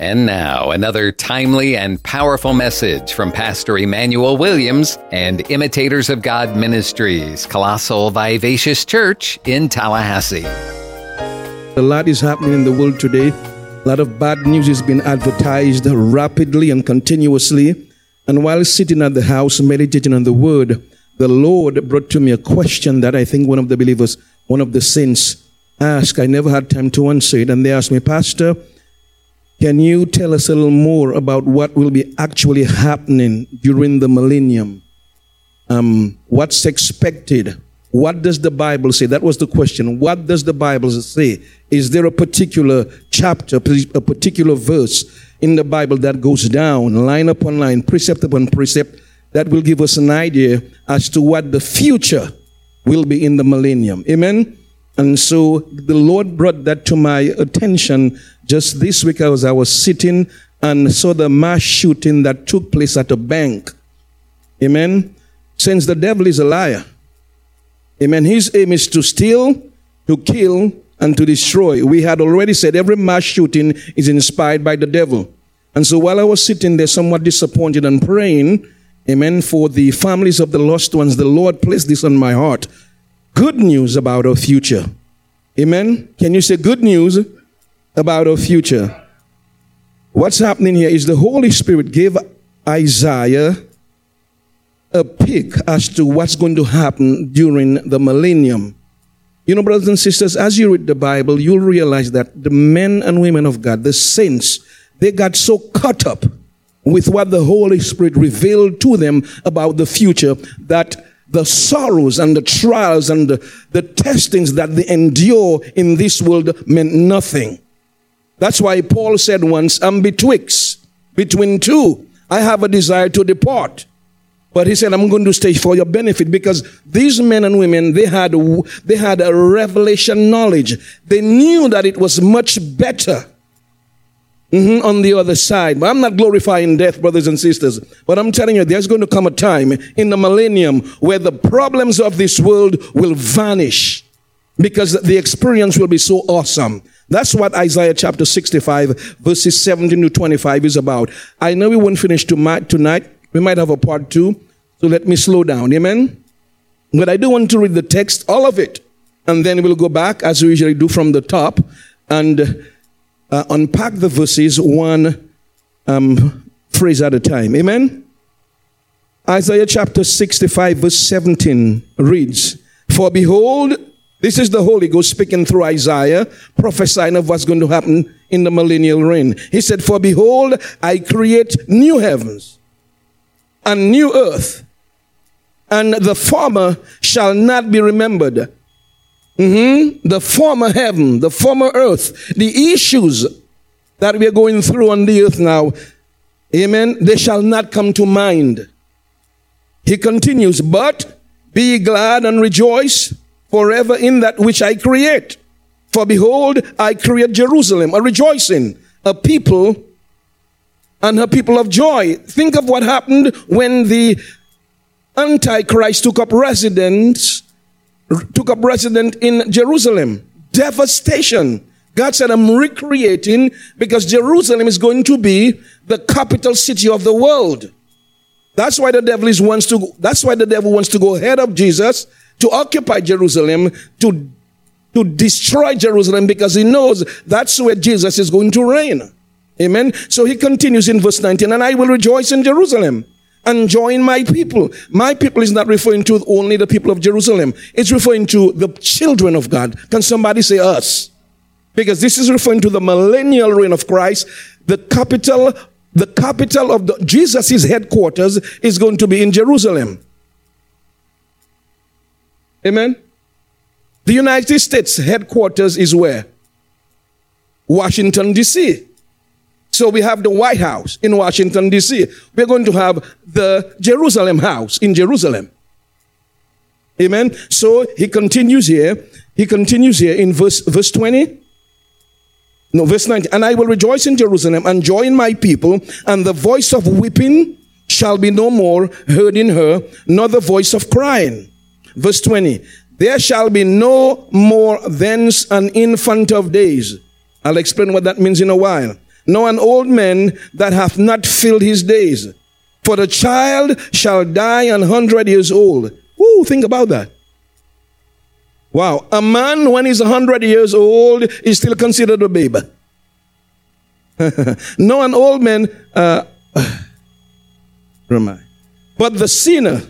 And now, another timely and powerful message from Pastor Emmanuel Williams and Imitators of God Ministries, Colossal Vivacious Church in Tallahassee. A lot is happening in the world today. A lot of bad news is being advertised rapidly and continuously. And while sitting at the house meditating on the word, the Lord brought to me a question that I think one of the believers, one of the saints, asked. I never had time to answer it. And they asked me, Pastor, can you tell us a little more about what will be actually happening during the millennium? Um, what's expected? What does the Bible say? That was the question. What does the Bible say? Is there a particular chapter, a particular verse in the Bible that goes down, line upon line, precept upon precept, that will give us an idea as to what the future will be in the millennium? Amen? And so the Lord brought that to my attention just this week as I was sitting and saw the mass shooting that took place at a bank. Amen. Since the devil is a liar. Amen. His aim is to steal, to kill, and to destroy. We had already said every mass shooting is inspired by the devil. And so while I was sitting there somewhat disappointed and praying, amen, for the families of the lost ones, the Lord placed this on my heart good news about our future. Amen. Can you say good news about our future? What's happening here is the Holy Spirit gave Isaiah a pick as to what's going to happen during the millennium. You know, brothers and sisters, as you read the Bible, you'll realize that the men and women of God, the saints, they got so caught up with what the Holy Spirit revealed to them about the future that the sorrows and the trials and the, the testings that they endure in this world meant nothing. That's why Paul said once, I'm betwixt, between two. I have a desire to depart. But he said, I'm going to stay for your benefit because these men and women, they had, they had a revelation knowledge. They knew that it was much better Mm-hmm, on the other side. But I'm not glorifying death, brothers and sisters. But I'm telling you, there's going to come a time in the millennium where the problems of this world will vanish because the experience will be so awesome. That's what Isaiah chapter 65, verses 17 to 25 is about. I know we won't finish tonight. We might have a part two. So let me slow down. Amen. But I do want to read the text, all of it. And then we'll go back as we usually do from the top. And uh, unpack the verses one um, phrase at a time. Amen? Isaiah chapter 65, verse 17 reads, For behold, this is the Holy Ghost speaking through Isaiah, prophesying of what's going to happen in the millennial reign. He said, For behold, I create new heavens and new earth, and the former shall not be remembered Mm-hmm. The former heaven, the former earth, the issues that we are going through on the earth now, amen, they shall not come to mind. He continues, but be glad and rejoice forever in that which I create. For behold, I create Jerusalem, a rejoicing, a people and a people of joy. Think of what happened when the Antichrist took up residence took up residence in Jerusalem. Devastation. God said, I'm recreating because Jerusalem is going to be the capital city of the world. That's why the devil is wants to, that's why the devil wants to go ahead of Jesus to occupy Jerusalem, to, to destroy Jerusalem because he knows that's where Jesus is going to reign. Amen. So he continues in verse 19, and I will rejoice in Jerusalem and join my people. My people is not referring to only the people of Jerusalem. It's referring to the children of God. Can somebody say us? Because this is referring to the millennial reign of Christ. The capital, the capital of the, Jesus' headquarters is going to be in Jerusalem. Amen. The United States headquarters is where? Washington, D.C. So we have the White House in Washington, D.C. We're going to have the Jerusalem house in Jerusalem. Amen. So he continues here. He continues here in verse, verse 20. No, verse 19. And I will rejoice in Jerusalem and joy in my people, and the voice of weeping shall be no more heard in her, nor the voice of crying. Verse 20. There shall be no more thence an infant of days. I'll explain what that means in a while nor an old man that hath not filled his days. For the child shall die an hundred years old. Woo, think about that. Wow. A man, when he's a hundred years old, is still considered a baby. no, an old man, uh, but the sinner,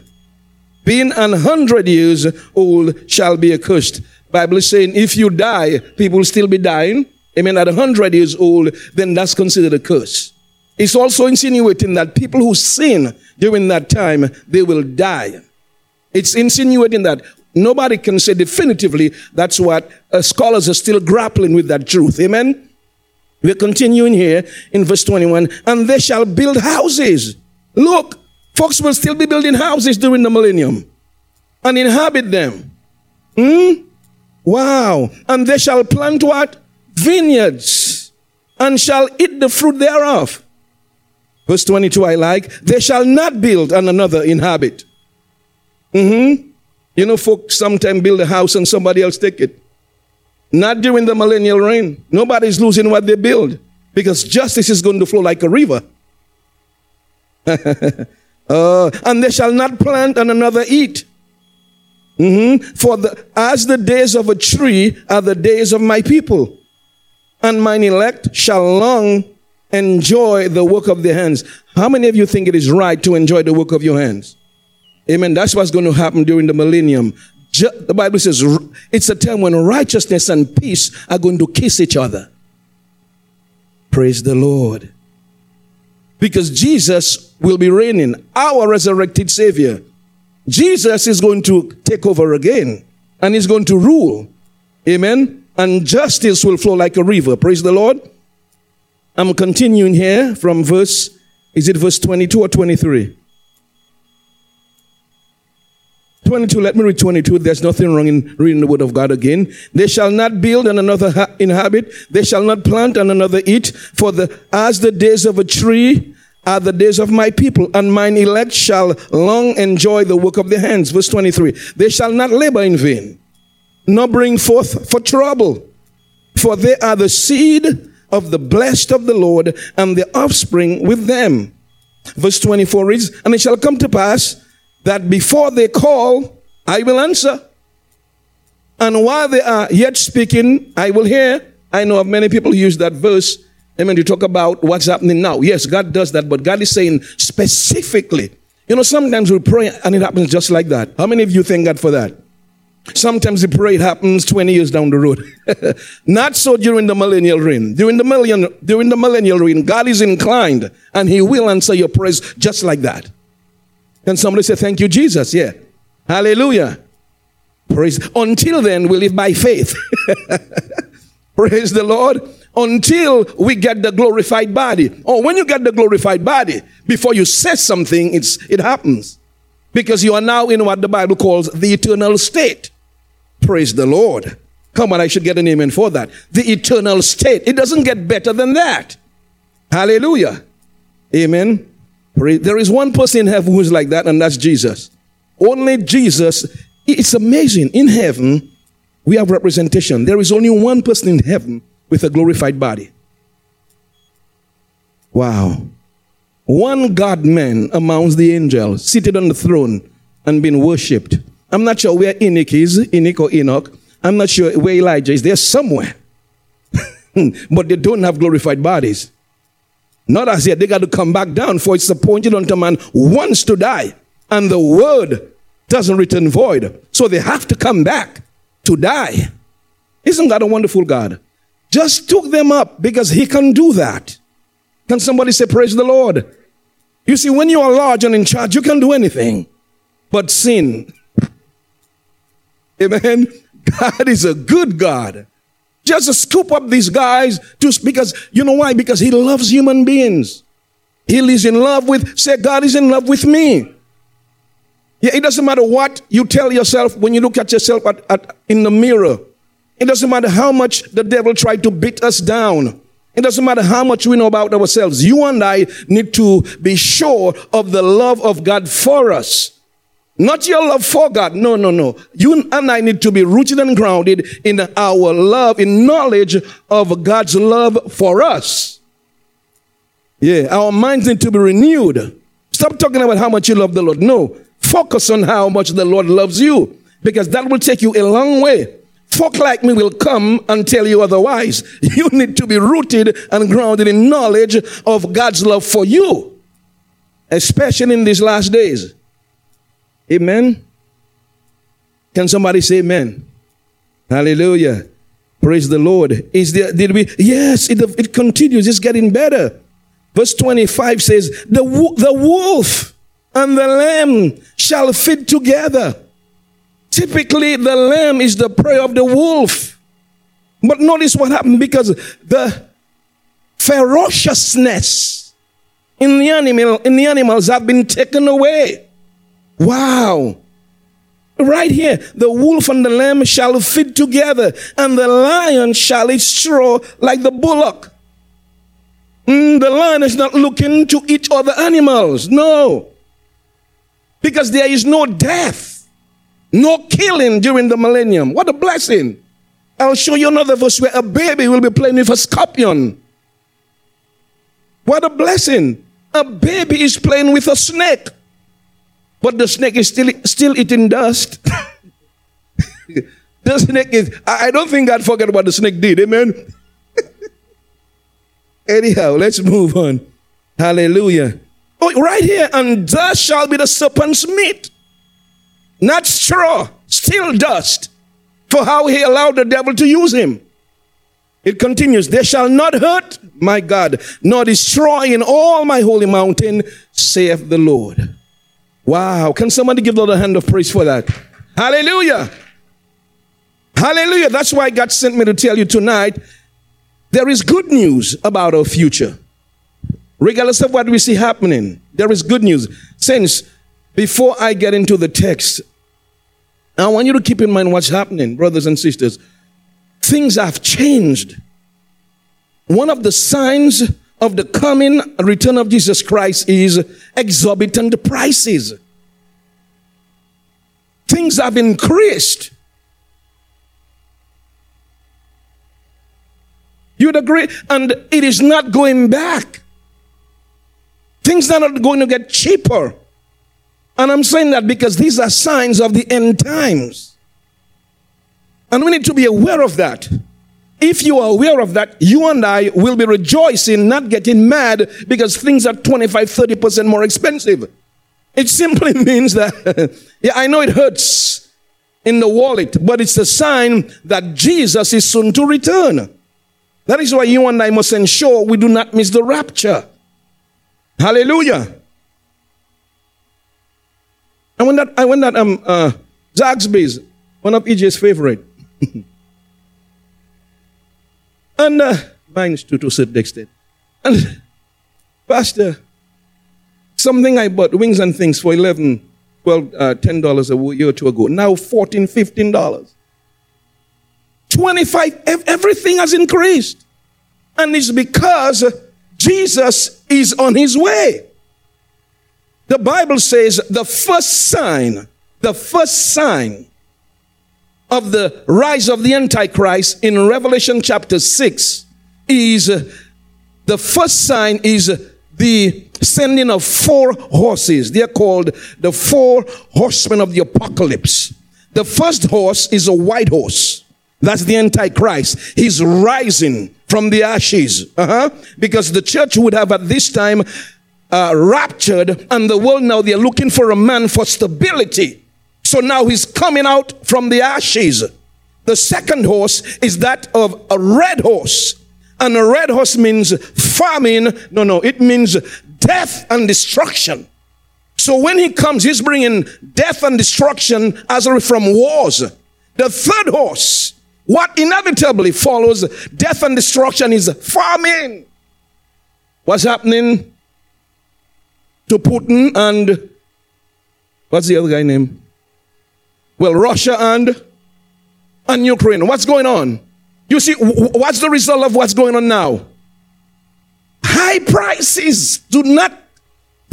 being an hundred years old, shall be accursed. Bible is saying if you die, people will still be dying. Amen. At a hundred years old, then that's considered a curse. It's also insinuating that people who sin during that time, they will die. It's insinuating that nobody can say definitively that's what uh, scholars are still grappling with that truth. Amen. We're continuing here in verse 21 and they shall build houses. Look, folks will still be building houses during the millennium and inhabit them. Hmm? Wow. And they shall plant what? Vineyards and shall eat the fruit thereof. Verse 22, I like. They shall not build and another inhabit. Mm-hmm. You know, folks sometimes build a house and somebody else take it. Not during the millennial reign. Nobody's losing what they build because justice is going to flow like a river. uh, and they shall not plant and another eat. Mm-hmm. For the, as the days of a tree are the days of my people, and mine elect shall long enjoy the work of their hands. How many of you think it is right to enjoy the work of your hands? Amen. That's what's going to happen during the millennium. The Bible says it's a time when righteousness and peace are going to kiss each other. Praise the Lord. Because Jesus will be reigning, our resurrected Savior. Jesus is going to take over again and he's going to rule. Amen. And justice will flow like a river. Praise the Lord. I'm continuing here from verse, is it verse 22 or 23? 22, let me read 22. There's nothing wrong in reading the word of God again. They shall not build and another ha- inhabit. They shall not plant and another eat. For the, as the days of a tree are the days of my people, and mine elect shall long enjoy the work of their hands. Verse 23. They shall not labor in vain, nor bring forth for trouble. For they are the seed of the blessed of the Lord, and the offspring with them. Verse 24 reads, And it shall come to pass that before they call, I will answer. And while they are yet speaking, I will hear. I know of many people who use that verse Amen. To talk about what's happening now. Yes, God does that, but God is saying specifically. You know, sometimes we pray and it happens just like that. How many of you thank God for that? Sometimes the it happens 20 years down the road. Not so during the millennial reign. During the million, during the millennial reign, God is inclined and He will answer your prayers just like that. Can somebody say, Thank you, Jesus? Yeah. Hallelujah. Praise. Until then, we live by faith. Praise the Lord until we get the glorified body. Or when you get the glorified body, before you say something, it's, it happens. Because you are now in what the Bible calls the eternal state. Praise the Lord. Come on, I should get an amen for that. The eternal state. It doesn't get better than that. Hallelujah. Amen. There is one person in heaven who is like that, and that's Jesus. Only Jesus. It's amazing. In heaven, we have representation. There is only one person in heaven with a glorified body. Wow. One God man amongst the angels seated on the throne and being worshipped. I'm not sure where Enoch is, Enoch or Enoch. I'm not sure where Elijah is. They're somewhere. but they don't have glorified bodies. Not as yet. They got to come back down, for it's appointed unto man once to die. And the word doesn't return void. So they have to come back to die. Isn't God a wonderful God? just took them up because he can do that. Can somebody say, Praise the Lord? You see, when you are large and in charge, you can do anything but sin. Amen. God is a good God. Just scoop up these guys just because, you know why? Because he loves human beings. He is in love with, say, God is in love with me. Yeah, it doesn't matter what you tell yourself when you look at yourself at, at, in the mirror. It doesn't matter how much the devil tried to beat us down. It doesn't matter how much we know about ourselves. You and I need to be sure of the love of God for us. Not your love for God. No, no, no. You and I need to be rooted and grounded in our love, in knowledge of God's love for us. Yeah, our minds need to be renewed. Stop talking about how much you love the Lord. No, focus on how much the Lord loves you because that will take you a long way. Folk like me will come and tell you otherwise. You need to be rooted and grounded in knowledge of God's love for you, especially in these last days. Amen. Can somebody say amen? Hallelujah. Praise the Lord. Is there, did we? Yes, it, it continues. It's getting better. Verse 25 says, the, the wolf and the lamb shall fit together. Typically, the lamb is the prey of the wolf. But notice what happened because the ferociousness in the animal in the animals have been taken away. Wow. Right here, the wolf and the lamb shall fit together, and the lion shall eat straw like the bullock. Mm, the lion is not looking to eat other animals. No. Because there is no death, no killing during the millennium. What a blessing. I'll show you another verse where a baby will be playing with a scorpion. What a blessing. A baby is playing with a snake. But the snake is still, still eating dust. the snake is, I don't think God forgot what the snake did. Amen. Anyhow, let's move on. Hallelujah. Oh, right here, and dust shall be the serpent's meat, not straw, still dust, for how he allowed the devil to use him. It continues, they shall not hurt my God, nor destroy in all my holy mountain, saith the Lord. Wow. Can somebody give the Lord a hand of praise for that? Hallelujah. Hallelujah. That's why God sent me to tell you tonight there is good news about our future. Regardless of what we see happening, there is good news. Since before I get into the text, I want you to keep in mind what's happening, brothers and sisters. Things have changed. One of the signs of the coming return of Jesus Christ is exorbitant prices. Things have increased. You'd agree? And it is not going back. Things are not going to get cheaper. And I'm saying that because these are signs of the end times. And we need to be aware of that. If you are aware of that, you and I will be rejoicing, not getting mad because things are 25, 30% more expensive. It simply means that, yeah, I know it hurts in the wallet, but it's a sign that Jesus is soon to return. That is why you and I must ensure we do not miss the rapture. Hallelujah. And when that, I when that um uh Zaxby's, one of EJ's favorite. And uh, mine's too, to a certain extent. And Pastor, something I bought, wings and things, for 11 12 uh, $10 a year or two ago. Now 14 $15. 25 everything has increased. And it's because Jesus is on his way. The Bible says the first sign, the first sign of the rise of the Antichrist in Revelation chapter 6 is uh, the first sign is the sending of four horses. They're called the four horsemen of the apocalypse. The first horse is a white horse. That's the Antichrist. He's rising from the ashes. Uh-huh. Because the church would have at this time uh, raptured and the world now they're looking for a man for stability. So now he's coming out from the ashes. The second horse is that of a red horse. And a red horse means famine. No, no, it means death and destruction. So when he comes, he's bringing death and destruction as from wars. The third horse, what inevitably follows death and destruction is famine. What's happening to Putin and what's the other guy name? Well, Russia and and Ukraine. What's going on? You see, what's the result of what's going on now? High prices do not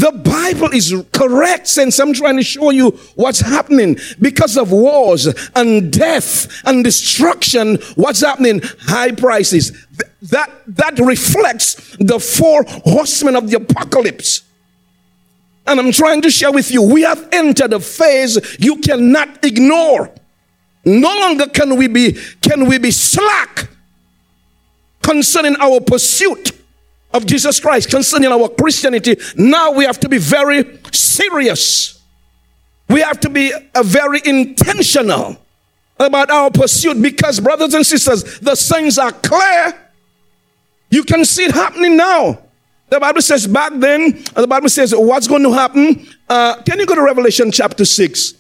The Bible is correct since I'm trying to show you what's happening because of wars and death and destruction. What's happening? High prices. That, that reflects the four horsemen of the apocalypse. And I'm trying to share with you, we have entered a phase you cannot ignore. No longer can we be, can we be slack concerning our pursuit of Jesus Christ, concerning our Christianity, now we have to be very serious. We have to be uh, very intentional about our pursuit because, brothers and sisters, the signs are clear. You can see it happening now. The Bible says back then, the Bible says what's going to happen. Uh, can you go to Revelation chapter 6?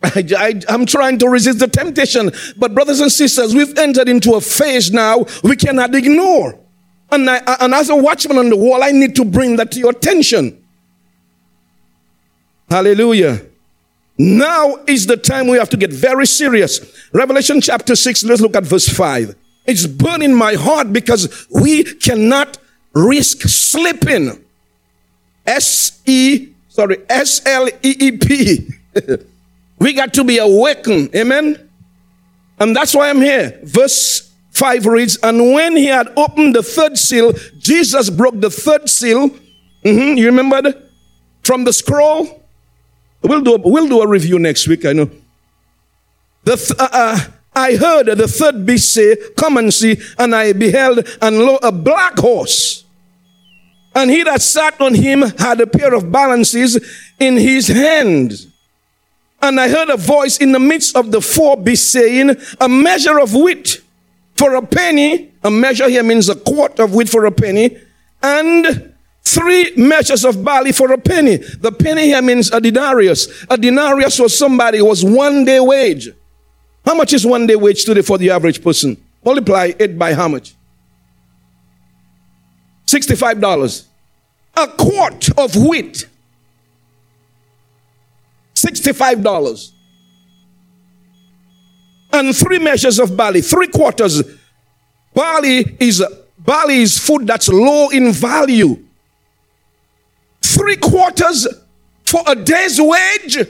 I, am trying to resist the temptation. But, brothers and sisters, we've entered into a phase now we cannot ignore. And, I, and as a watchman on the wall, I need to bring that to your attention. Hallelujah. Now is the time we have to get very serious. Revelation chapter 6, let's look at verse 5. It's burning my heart because we cannot risk slipping. S E, sorry, S L E E P. We got to be awakened. Amen. And that's why I'm here. Verse 5 reads, And when he had opened the third seal, Jesus broke the third seal. Mm-hmm, you remember from the scroll? We'll do, a, we'll do a review next week, I know. The th- uh, uh, I heard the third beast say, Come and see. And I beheld, and lo, a black horse. And he that sat on him had a pair of balances in his hand. And I heard a voice in the midst of the four beasts saying, A measure of wheat for a penny. A measure here means a quart of wheat for a penny. And three measures of barley for a penny. The penny here means a denarius. A denarius was somebody was one day wage. How much is one day wage today for the average person? Multiply it by how much? $65. A quart of wheat $65. And three measures of barley, three quarters. Barley is barley is food that's low in value. Three quarters for a day's wage.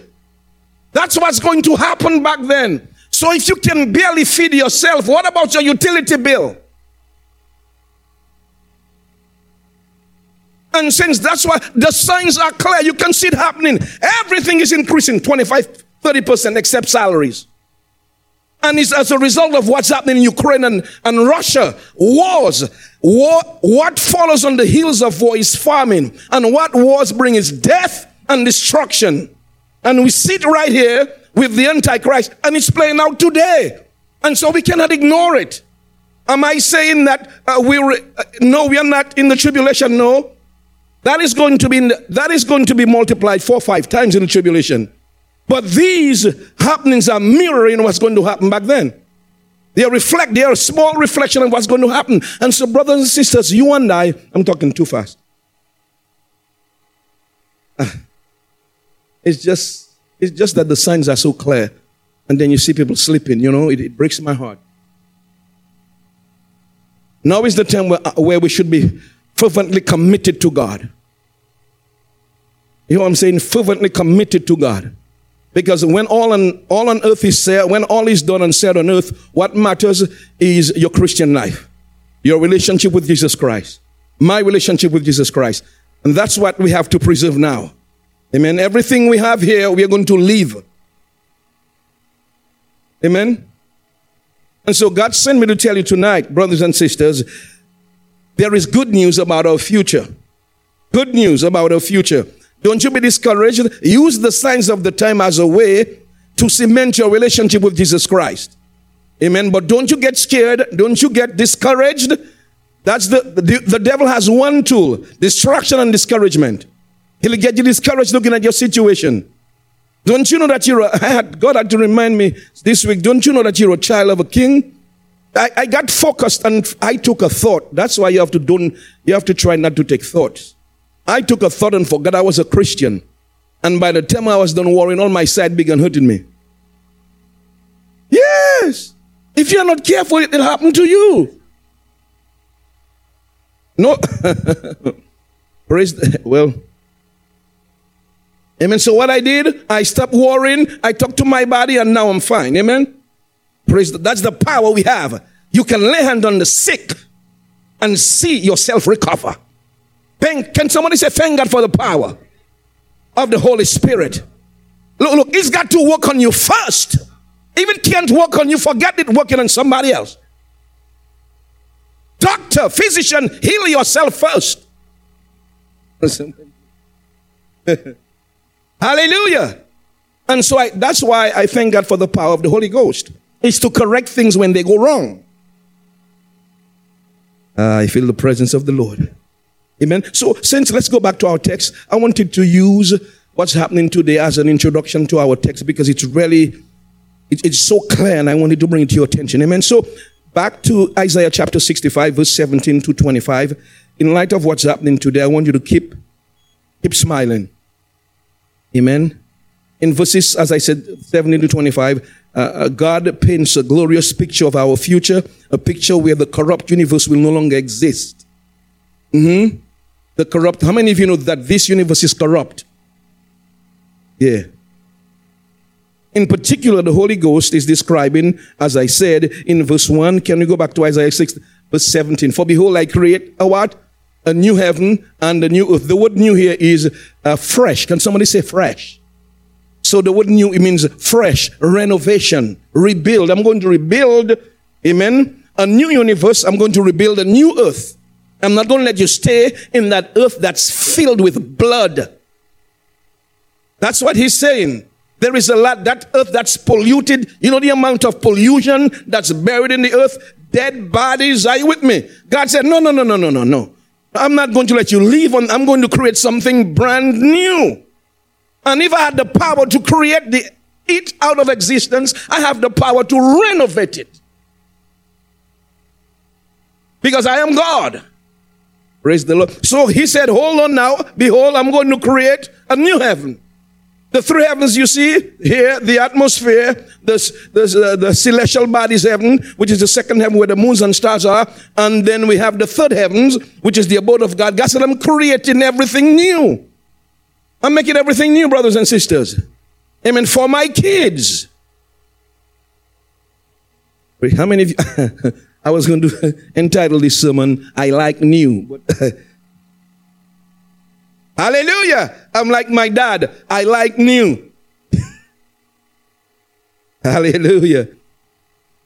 That's what's going to happen back then. So if you can barely feed yourself, what about your utility bill? And since that's why the signs are clear, you can see it happening. Everything is increasing 25, 30% except salaries. And it's as a result of what's happening in Ukraine and, and Russia. Wars. War, what follows on the heels of war is famine. And what wars bring is death and destruction. And we sit right here with the Antichrist and it's playing out today. And so we cannot ignore it. Am I saying that uh, we re- uh, no, we are not in the tribulation? No. That is going to be that is going to be multiplied four or five times in the tribulation. But these happenings are mirroring what's going to happen back then. They reflect, they are a small reflection of what's going to happen. And so, brothers and sisters, you and I, I'm talking too fast. It's just, it's just that the signs are so clear. And then you see people sleeping, you know, it, it breaks my heart. Now is the time where, uh, where we should be fervently committed to God. You know what I'm saying? Fervently committed to God. Because when all on, all on earth is said, when all is done and said on earth, what matters is your Christian life, your relationship with Jesus Christ, my relationship with Jesus Christ. And that's what we have to preserve now. Amen. Everything we have here, we are going to leave. Amen. And so God sent me to tell you tonight, brothers and sisters, there is good news about our future. Good news about our future. Don't you be discouraged. Use the signs of the time as a way to cement your relationship with Jesus Christ. Amen. But don't you get scared. Don't you get discouraged. That's the, the, the devil has one tool distraction and discouragement. He'll get you discouraged looking at your situation. Don't you know that you're God had to remind me this week, don't you know that you're a child of a king? I, I got focused and I took a thought. That's why you have to don't you have to try not to take thoughts. I took a thought and forgot I was a Christian. And by the time I was done worrying, all my side began hurting me. Yes. If you're not careful, it'll happen to you. No. Praise, the, well, amen. So what I did, I stopped worrying, I talked to my body, and now I'm fine. Amen. Praise, the, that's the power we have. You can lay hand on the sick and see yourself recover. Thank, can somebody say, thank God for the power of the Holy Spirit? Look, look, it's got to work on you first. Even can't work on you, forget it working on somebody else. Doctor, physician, heal yourself first. Hallelujah. And so I, that's why I thank God for the power of the Holy Ghost. It's to correct things when they go wrong. Uh, I feel the presence of the Lord. Amen. So, since let's go back to our text, I wanted to use what's happening today as an introduction to our text because it's really, it, it's so clear and I wanted to bring it to your attention. Amen. So, back to Isaiah chapter 65, verse 17 to 25. In light of what's happening today, I want you to keep, keep smiling. Amen. In verses, as I said, 17 to 25, uh, uh, God paints a glorious picture of our future, a picture where the corrupt universe will no longer exist. Mm-hmm. The corrupt, how many of you know that this universe is corrupt? Yeah. In particular, the Holy Ghost is describing, as I said in verse 1. Can we go back to Isaiah 6, verse 17? For behold, I create a what? A new heaven and a new earth. The word new here is uh, fresh. Can somebody say fresh? So the word new, it means fresh, renovation, rebuild. I'm going to rebuild, amen, a new universe. I'm going to rebuild a new earth. I'm not going to let you stay in that earth that's filled with blood. That's what he's saying. There is a lot, that earth that's polluted. You know the amount of pollution that's buried in the earth? Dead bodies. Are you with me? God said, no, no, no, no, no, no, no. I'm not going to let you leave on, I'm going to create something brand new. And if I had the power to create the it out of existence, I have the power to renovate it. Because I am God. Praise the Lord. So he said, Hold on now. Behold, I'm going to create a new heaven. The three heavens you see here, the atmosphere, the, the, uh, the celestial bodies heaven, which is the second heaven where the moons and stars are. And then we have the third heavens, which is the abode of God. God said, I'm creating everything new. I'm making everything new, brothers and sisters. Amen. For my kids. How many of you? I was going to entitle this sermon, I Like New. But Hallelujah. I'm like my dad. I like new. Hallelujah.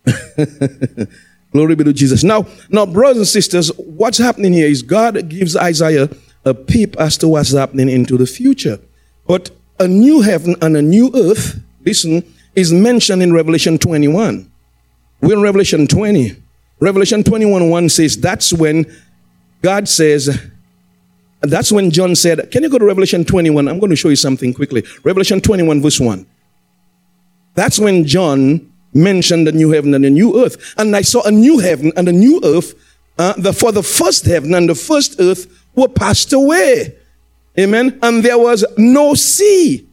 Glory be to Jesus. Now, now, brothers and sisters, what's happening here is God gives Isaiah a peep as to what's happening into the future. But a new heaven and a new earth, listen, is mentioned in Revelation 21. We're in Revelation 20. Revelation 21 1 says, That's when God says, that's when John said, Can you go to Revelation 21? I'm going to show you something quickly. Revelation 21, verse 1. That's when John mentioned the new heaven and the new earth. And I saw a new heaven and a new earth. Uh, the, for the first heaven and the first earth were passed away. Amen. And there was no sea.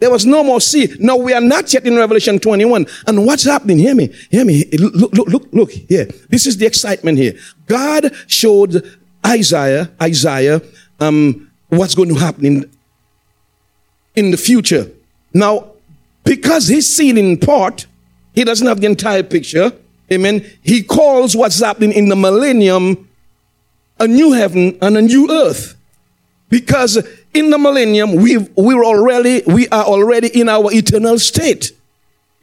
There was no more sea. Now we are not yet in Revelation 21. And what's happening? Hear me. Hear me. Look, look, look, look here. This is the excitement here. God showed Isaiah, Isaiah, um, what's going to happen in, in the future. Now, because he's seen in part, he doesn't have the entire picture. Amen. He calls what's happening in the millennium a new heaven and a new earth. Because in the millennium, we we're already, we are already in our eternal state.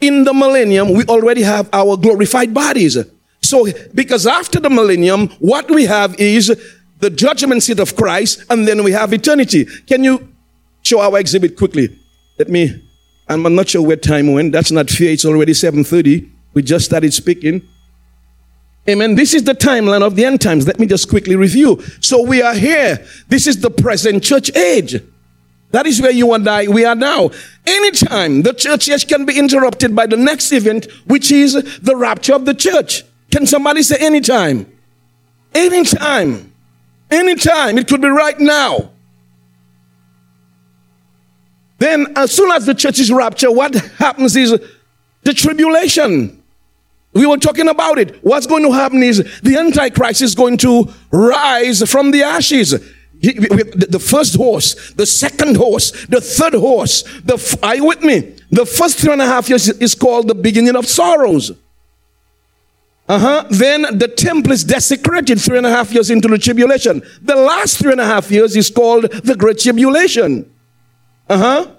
In the millennium, we already have our glorified bodies. So, because after the millennium, what we have is the judgment seat of Christ, and then we have eternity. Can you show our exhibit quickly? Let me, I'm not sure where time went. That's not fair. It's already 7.30. We just started speaking. Amen. This is the timeline of the end times. Let me just quickly review. So we are here. This is the present church age. That is where you and I, we are now. Anytime the church age can be interrupted by the next event, which is the rapture of the church. Can somebody say anytime? Anytime. Anytime. It could be right now. Then, as soon as the church is raptured, what happens is the tribulation. We were talking about it. What's going to happen is the Antichrist is going to rise from the ashes. The first horse, the second horse, the third horse. The are you with me? The first three and a half years is called the beginning of sorrows. Uh-huh. Then the temple is desecrated three and a half years into the tribulation. The last three and a half years is called the Great Tribulation. Uh-huh.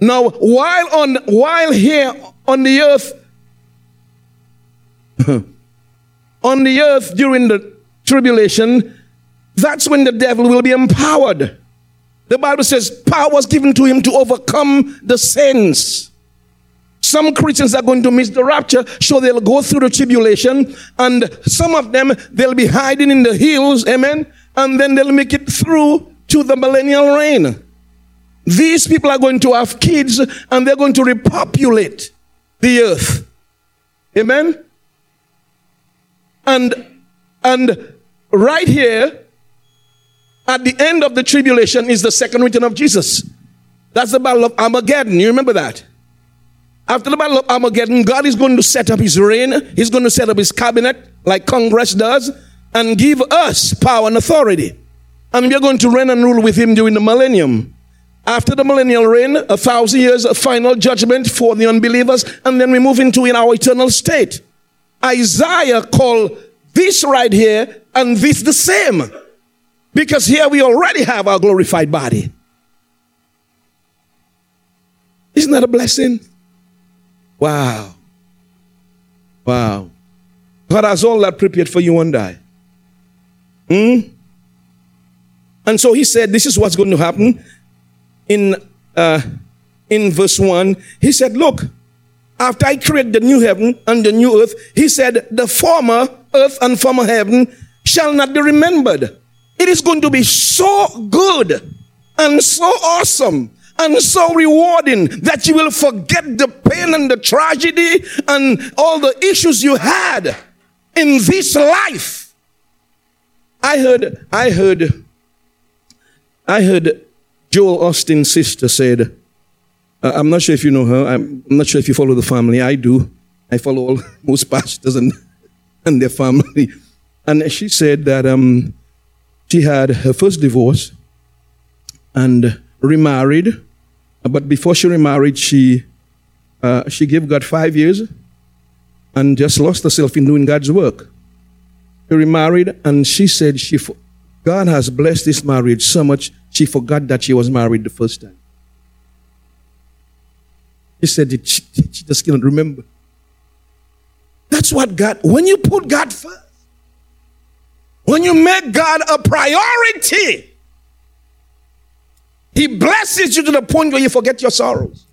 Now, while on while here on the earth, on the earth during the tribulation, that's when the devil will be empowered. The Bible says power was given to him to overcome the sins. Some Christians are going to miss the rapture, so they'll go through the tribulation, and some of them they'll be hiding in the hills, amen, and then they'll make it through to the millennial reign. These people are going to have kids and they're going to repopulate the earth. Amen. And and right here at the end of the tribulation is the second return of Jesus. That's the battle of Armageddon. You remember that? After the battle of Armageddon, God is going to set up his reign. He's going to set up his cabinet like Congress does and give us power and authority. And we are going to reign and rule with him during the millennium. After the millennial reign, a thousand years of final judgment for the unbelievers, and then we move into in our eternal state. Isaiah called this right here and this the same. Because here we already have our glorified body. Isn't that a blessing? Wow. Wow. God has all that prepared for you and I. Hmm? And so he said, This is what's going to happen. In, uh, in verse 1, he said, Look, after I create the new heaven and the new earth, he said, The former earth and former heaven shall not be remembered. It is going to be so good and so awesome and so rewarding that you will forget the pain and the tragedy and all the issues you had in this life. I heard, I heard, I heard Joel Osteen's sister said, uh, I'm not sure if you know her. I'm not sure if you follow the family. I do. I follow all, most pastors and, and their family. And she said that um, she had her first divorce and remarried but before she remarried, she, uh, she gave God five years and just lost herself in doing God's work. She remarried and she said she, God has blessed this marriage so much she forgot that she was married the first time. She said she, she just cannot remember. That's what God, when you put God first, when you make God a priority, he blesses you to the point where you forget your sorrows.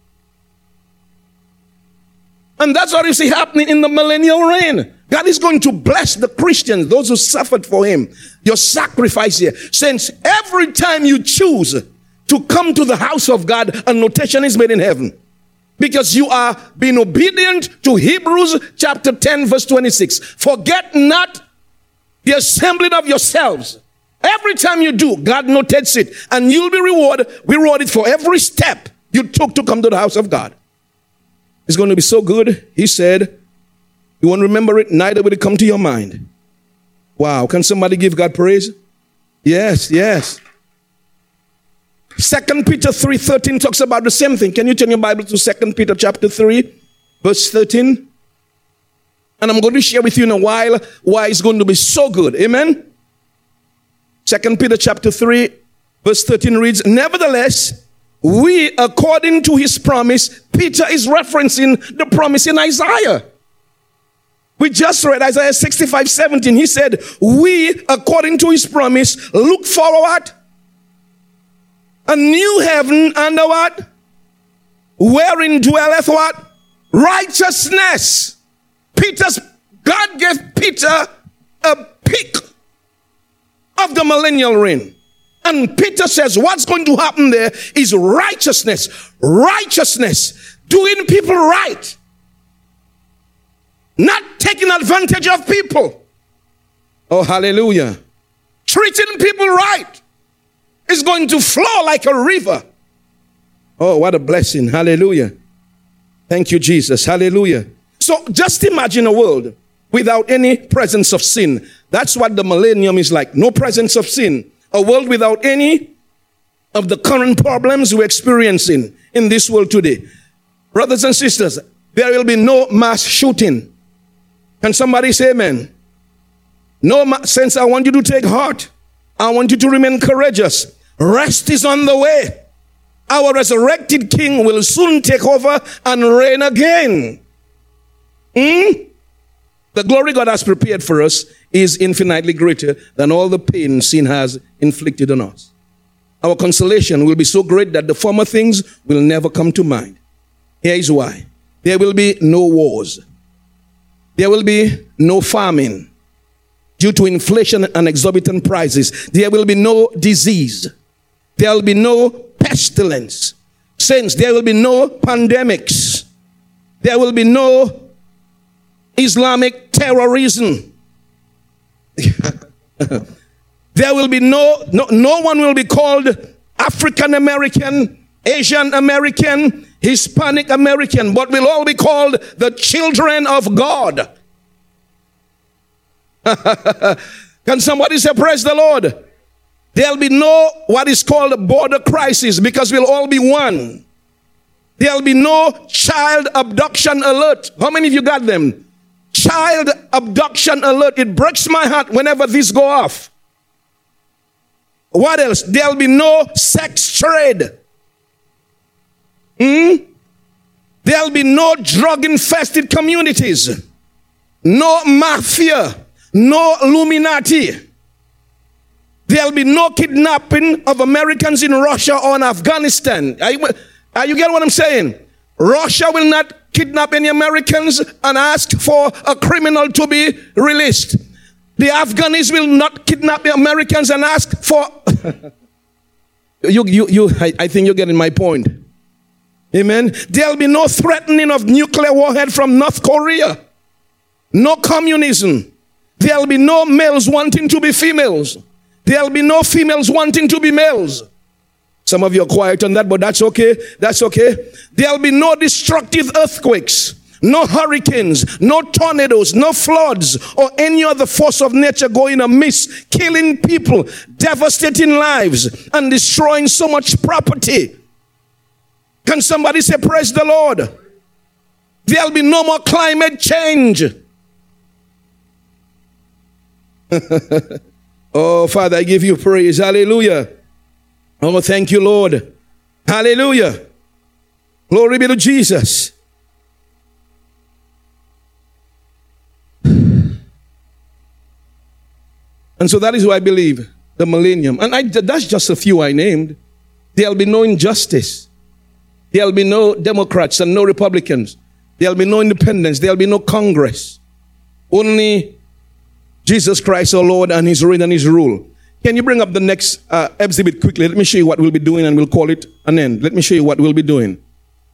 And that's what you see happening in the millennial reign. God is going to bless the Christians, those who suffered for Him. Your sacrifice here. Since every time you choose to come to the house of God, a notation is made in heaven. Because you are being obedient to Hebrews chapter 10 verse 26. Forget not the assembling of yourselves Every time you do, God notates it, and you'll be rewarded. We rewarded for every step you took to come to the house of God. It's going to be so good. He said, You won't remember it, neither will it come to your mind. Wow. Can somebody give God praise? Yes, yes. Second Peter 3:13 talks about the same thing. Can you turn your Bible to Second Peter chapter 3, verse 13? And I'm going to share with you in a while why it's going to be so good. Amen. Second Peter chapter 3, verse 13 reads, Nevertheless, we, according to his promise, Peter is referencing the promise in Isaiah. We just read Isaiah 65, 17. He said, We, according to his promise, look forward a new heaven and a what? Wherein dwelleth what? Righteousness. Peter's, God gave Peter a pick of the millennial reign. And Peter says, what's going to happen there is righteousness. Righteousness. Doing people right. Not taking advantage of people. Oh, hallelujah. Treating people right is going to flow like a river. Oh, what a blessing. Hallelujah. Thank you, Jesus. Hallelujah. So just imagine a world without any presence of sin. That's what the millennium is like. No presence of sin. A world without any of the current problems we're experiencing in this world today. Brothers and sisters, there will be no mass shooting. Can somebody say amen? No, ma- sense I want you to take heart. I want you to remain courageous. Rest is on the way. Our resurrected King will soon take over and reign again. Hmm? The glory God has prepared for us is infinitely greater than all the pain sin has inflicted on us. Our consolation will be so great that the former things will never come to mind. Here is why. There will be no wars. There will be no famine due to inflation and exorbitant prices. There will be no disease. There will be no pestilence. Since there will be no pandemics. There will be no Islamic terrorism. there will be no, no, no one will be called African American, Asian American, Hispanic American, but will all be called the children of God. Can somebody say, Praise the Lord? There'll be no what is called a border crisis because we'll all be one. There'll be no child abduction alert. How many of you got them? Child abduction alert. It breaks my heart whenever these go off. What else? There'll be no sex trade. Hmm? There'll be no drug infested communities, no mafia, no Illuminati. There'll be no kidnapping of Americans in Russia or in Afghanistan. Are you, are you getting what I'm saying? Russia will not kidnap any Americans and ask for a criminal to be released. The Afghans will not kidnap the Americans and ask for. you, you, you, I, I think you're getting my point. Amen. There'll be no threatening of nuclear warhead from North Korea. No communism. There'll be no males wanting to be females. There'll be no females wanting to be males. Some of you are quiet on that, but that's okay. That's okay. There'll be no destructive earthquakes, no hurricanes, no tornadoes, no floods, or any other force of nature going amiss, killing people, devastating lives, and destroying so much property. Can somebody say, Praise the Lord? There'll be no more climate change. oh, Father, I give you praise. Hallelujah. Oh, thank you, Lord. Hallelujah. Glory be to Jesus. And so that is why I believe the millennium. And I, that's just a few I named. There'll be no injustice. There'll be no Democrats and no Republicans. There'll be no independents. There'll be no Congress. Only Jesus Christ, our Lord, and His reign and His rule. Can you bring up the next uh, exhibit quickly? Let me show you what we'll be doing and we'll call it an end. Let me show you what we'll be doing.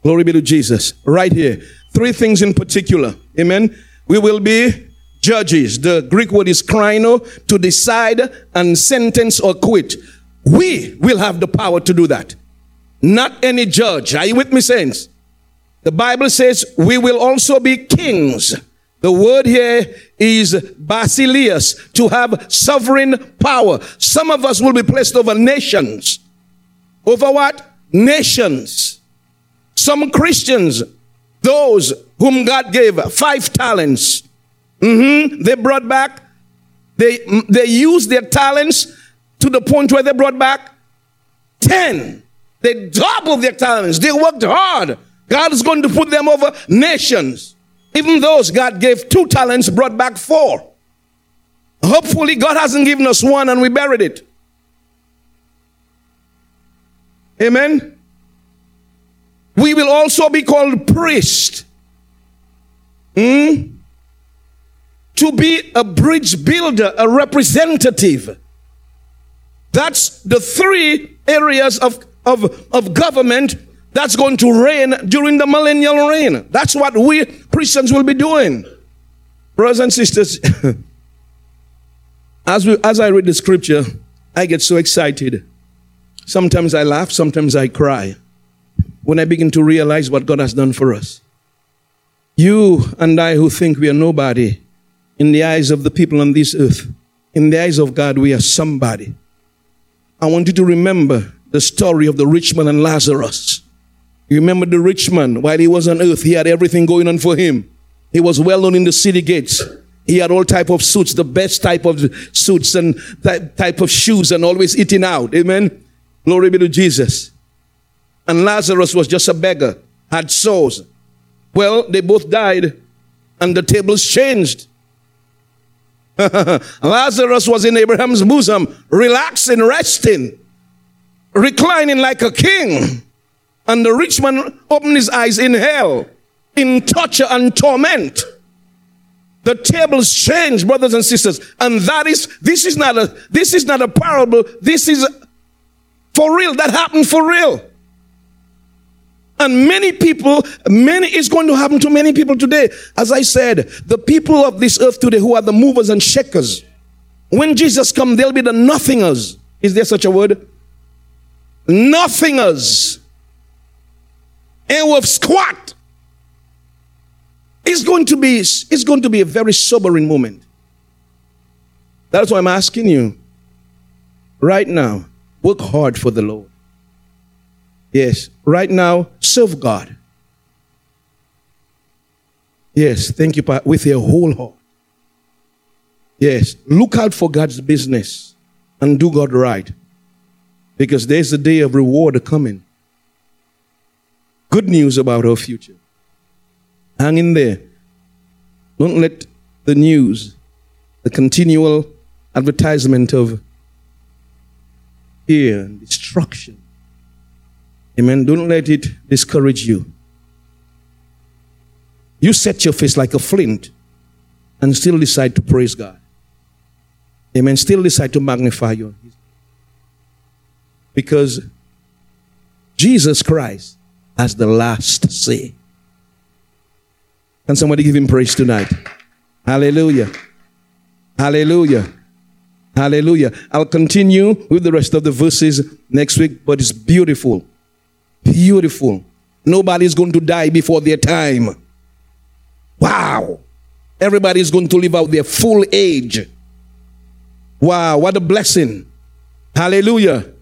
Glory be to Jesus. Right here. Three things in particular. Amen. We will be judges. The Greek word is krino, to decide and sentence or quit. We will have the power to do that. Not any judge. Are you with me, saints? The Bible says we will also be kings. The word here is basileus, to have sovereign power. Some of us will be placed over nations. Over what? Nations. Some Christians, those whom God gave five talents, mm-hmm, they brought back, they, they used their talents to the point where they brought back 10. They doubled their talents. They worked hard. God is going to put them over nations. Even those God gave two talents brought back four. Hopefully, God hasn't given us one and we buried it. Amen. We will also be called priest. Hmm? To be a bridge builder, a representative. That's the three areas of, of, of government that's going to reign during the millennial reign. That's what we Christians will be doing. Brothers and sisters, as, we, as I read the scripture, I get so excited. Sometimes I laugh, sometimes I cry when I begin to realize what God has done for us. You and I who think we are nobody in the eyes of the people on this earth, in the eyes of God, we are somebody. I want you to remember the story of the rich man and Lazarus. You remember the rich man, while he was on earth, he had everything going on for him. He was well known in the city gates. He had all type of suits, the best type of suits and type, type of shoes and always eating out. Amen. Glory be to Jesus. And Lazarus was just a beggar, had sores. Well, they both died and the tables changed. Lazarus was in Abraham's bosom, relaxing, resting, reclining like a king. And the rich man opened his eyes in hell, in torture and torment. The tables change, brothers and sisters. And that is, this is not a, this is not a parable. This is for real. That happened for real. And many people, many is going to happen to many people today. As I said, the people of this earth today who are the movers and shakers. When Jesus comes, they'll be the nothingers. Is there such a word? Nothingers. And with squat. It's going to be, it's going to be a very sobering moment. That's why I'm asking you right now, work hard for the Lord. Yes, right now, serve God. Yes, thank you, with your whole heart. Yes, look out for God's business and do God right. Because there's a day of reward coming. Good news about our future. Hang in there. Don't let the news, the continual advertisement of fear and destruction, amen, don't let it discourage you. You set your face like a flint and still decide to praise God. Amen. Still decide to magnify you. Because Jesus Christ has the last say. Can somebody give him praise tonight? Hallelujah. Hallelujah. Hallelujah. I'll continue with the rest of the verses next week, but it's beautiful. Beautiful. Nobody's going to die before their time. Wow. Everybody's going to live out their full age. Wow, what a blessing. Hallelujah.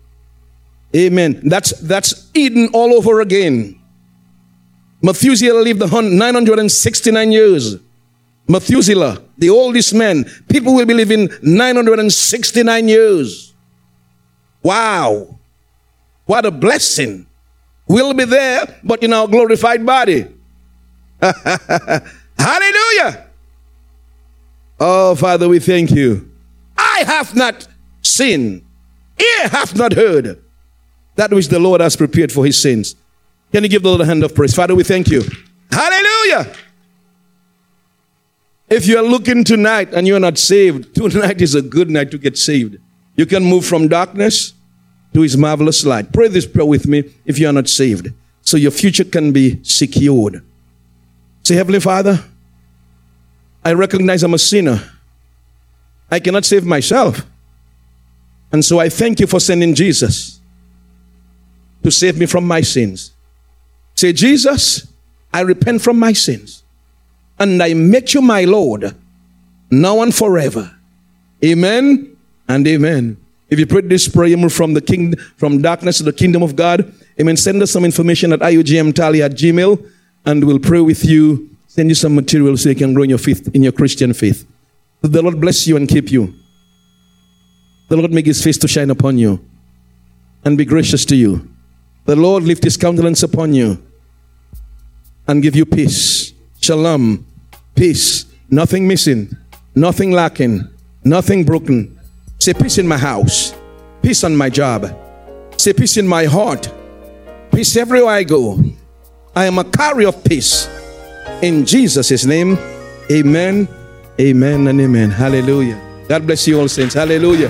Amen. That's that's Eden all over again. Methuselah lived 969 years. Methuselah, the oldest man, people will be living 969 years. Wow. What a blessing. We'll be there, but in our glorified body. Hallelujah. Oh, Father, we thank you. I have not seen, ear hath not heard that which the Lord has prepared for his sins. Can you give the Lord a hand of praise? Father, we thank you. Hallelujah. If you are looking tonight and you're not saved, tonight is a good night to get saved. You can move from darkness to his marvelous light. Pray this prayer with me if you are not saved, so your future can be secured. Say, Heavenly Father, I recognize I'm a sinner. I cannot save myself. And so I thank you for sending Jesus to save me from my sins. Say, Jesus, I repent from my sins and I make you my Lord now and forever. Amen and amen. If you pray this prayer, from the king, from darkness to the kingdom of God. Amen. Send us some information at iugmtally at gmail and we'll pray with you. Send you some material so you can grow in your faith, in your Christian faith. The Lord bless you and keep you. The Lord make his face to shine upon you and be gracious to you. The Lord lift his countenance upon you and give you peace. Shalom. Peace. Nothing missing. Nothing lacking. Nothing broken. Say peace in my house. Peace on my job. Say peace in my heart. Peace everywhere I go. I am a carrier of peace. In Jesus' name, amen, amen, and amen. Hallelujah. God bless you all, saints. Hallelujah.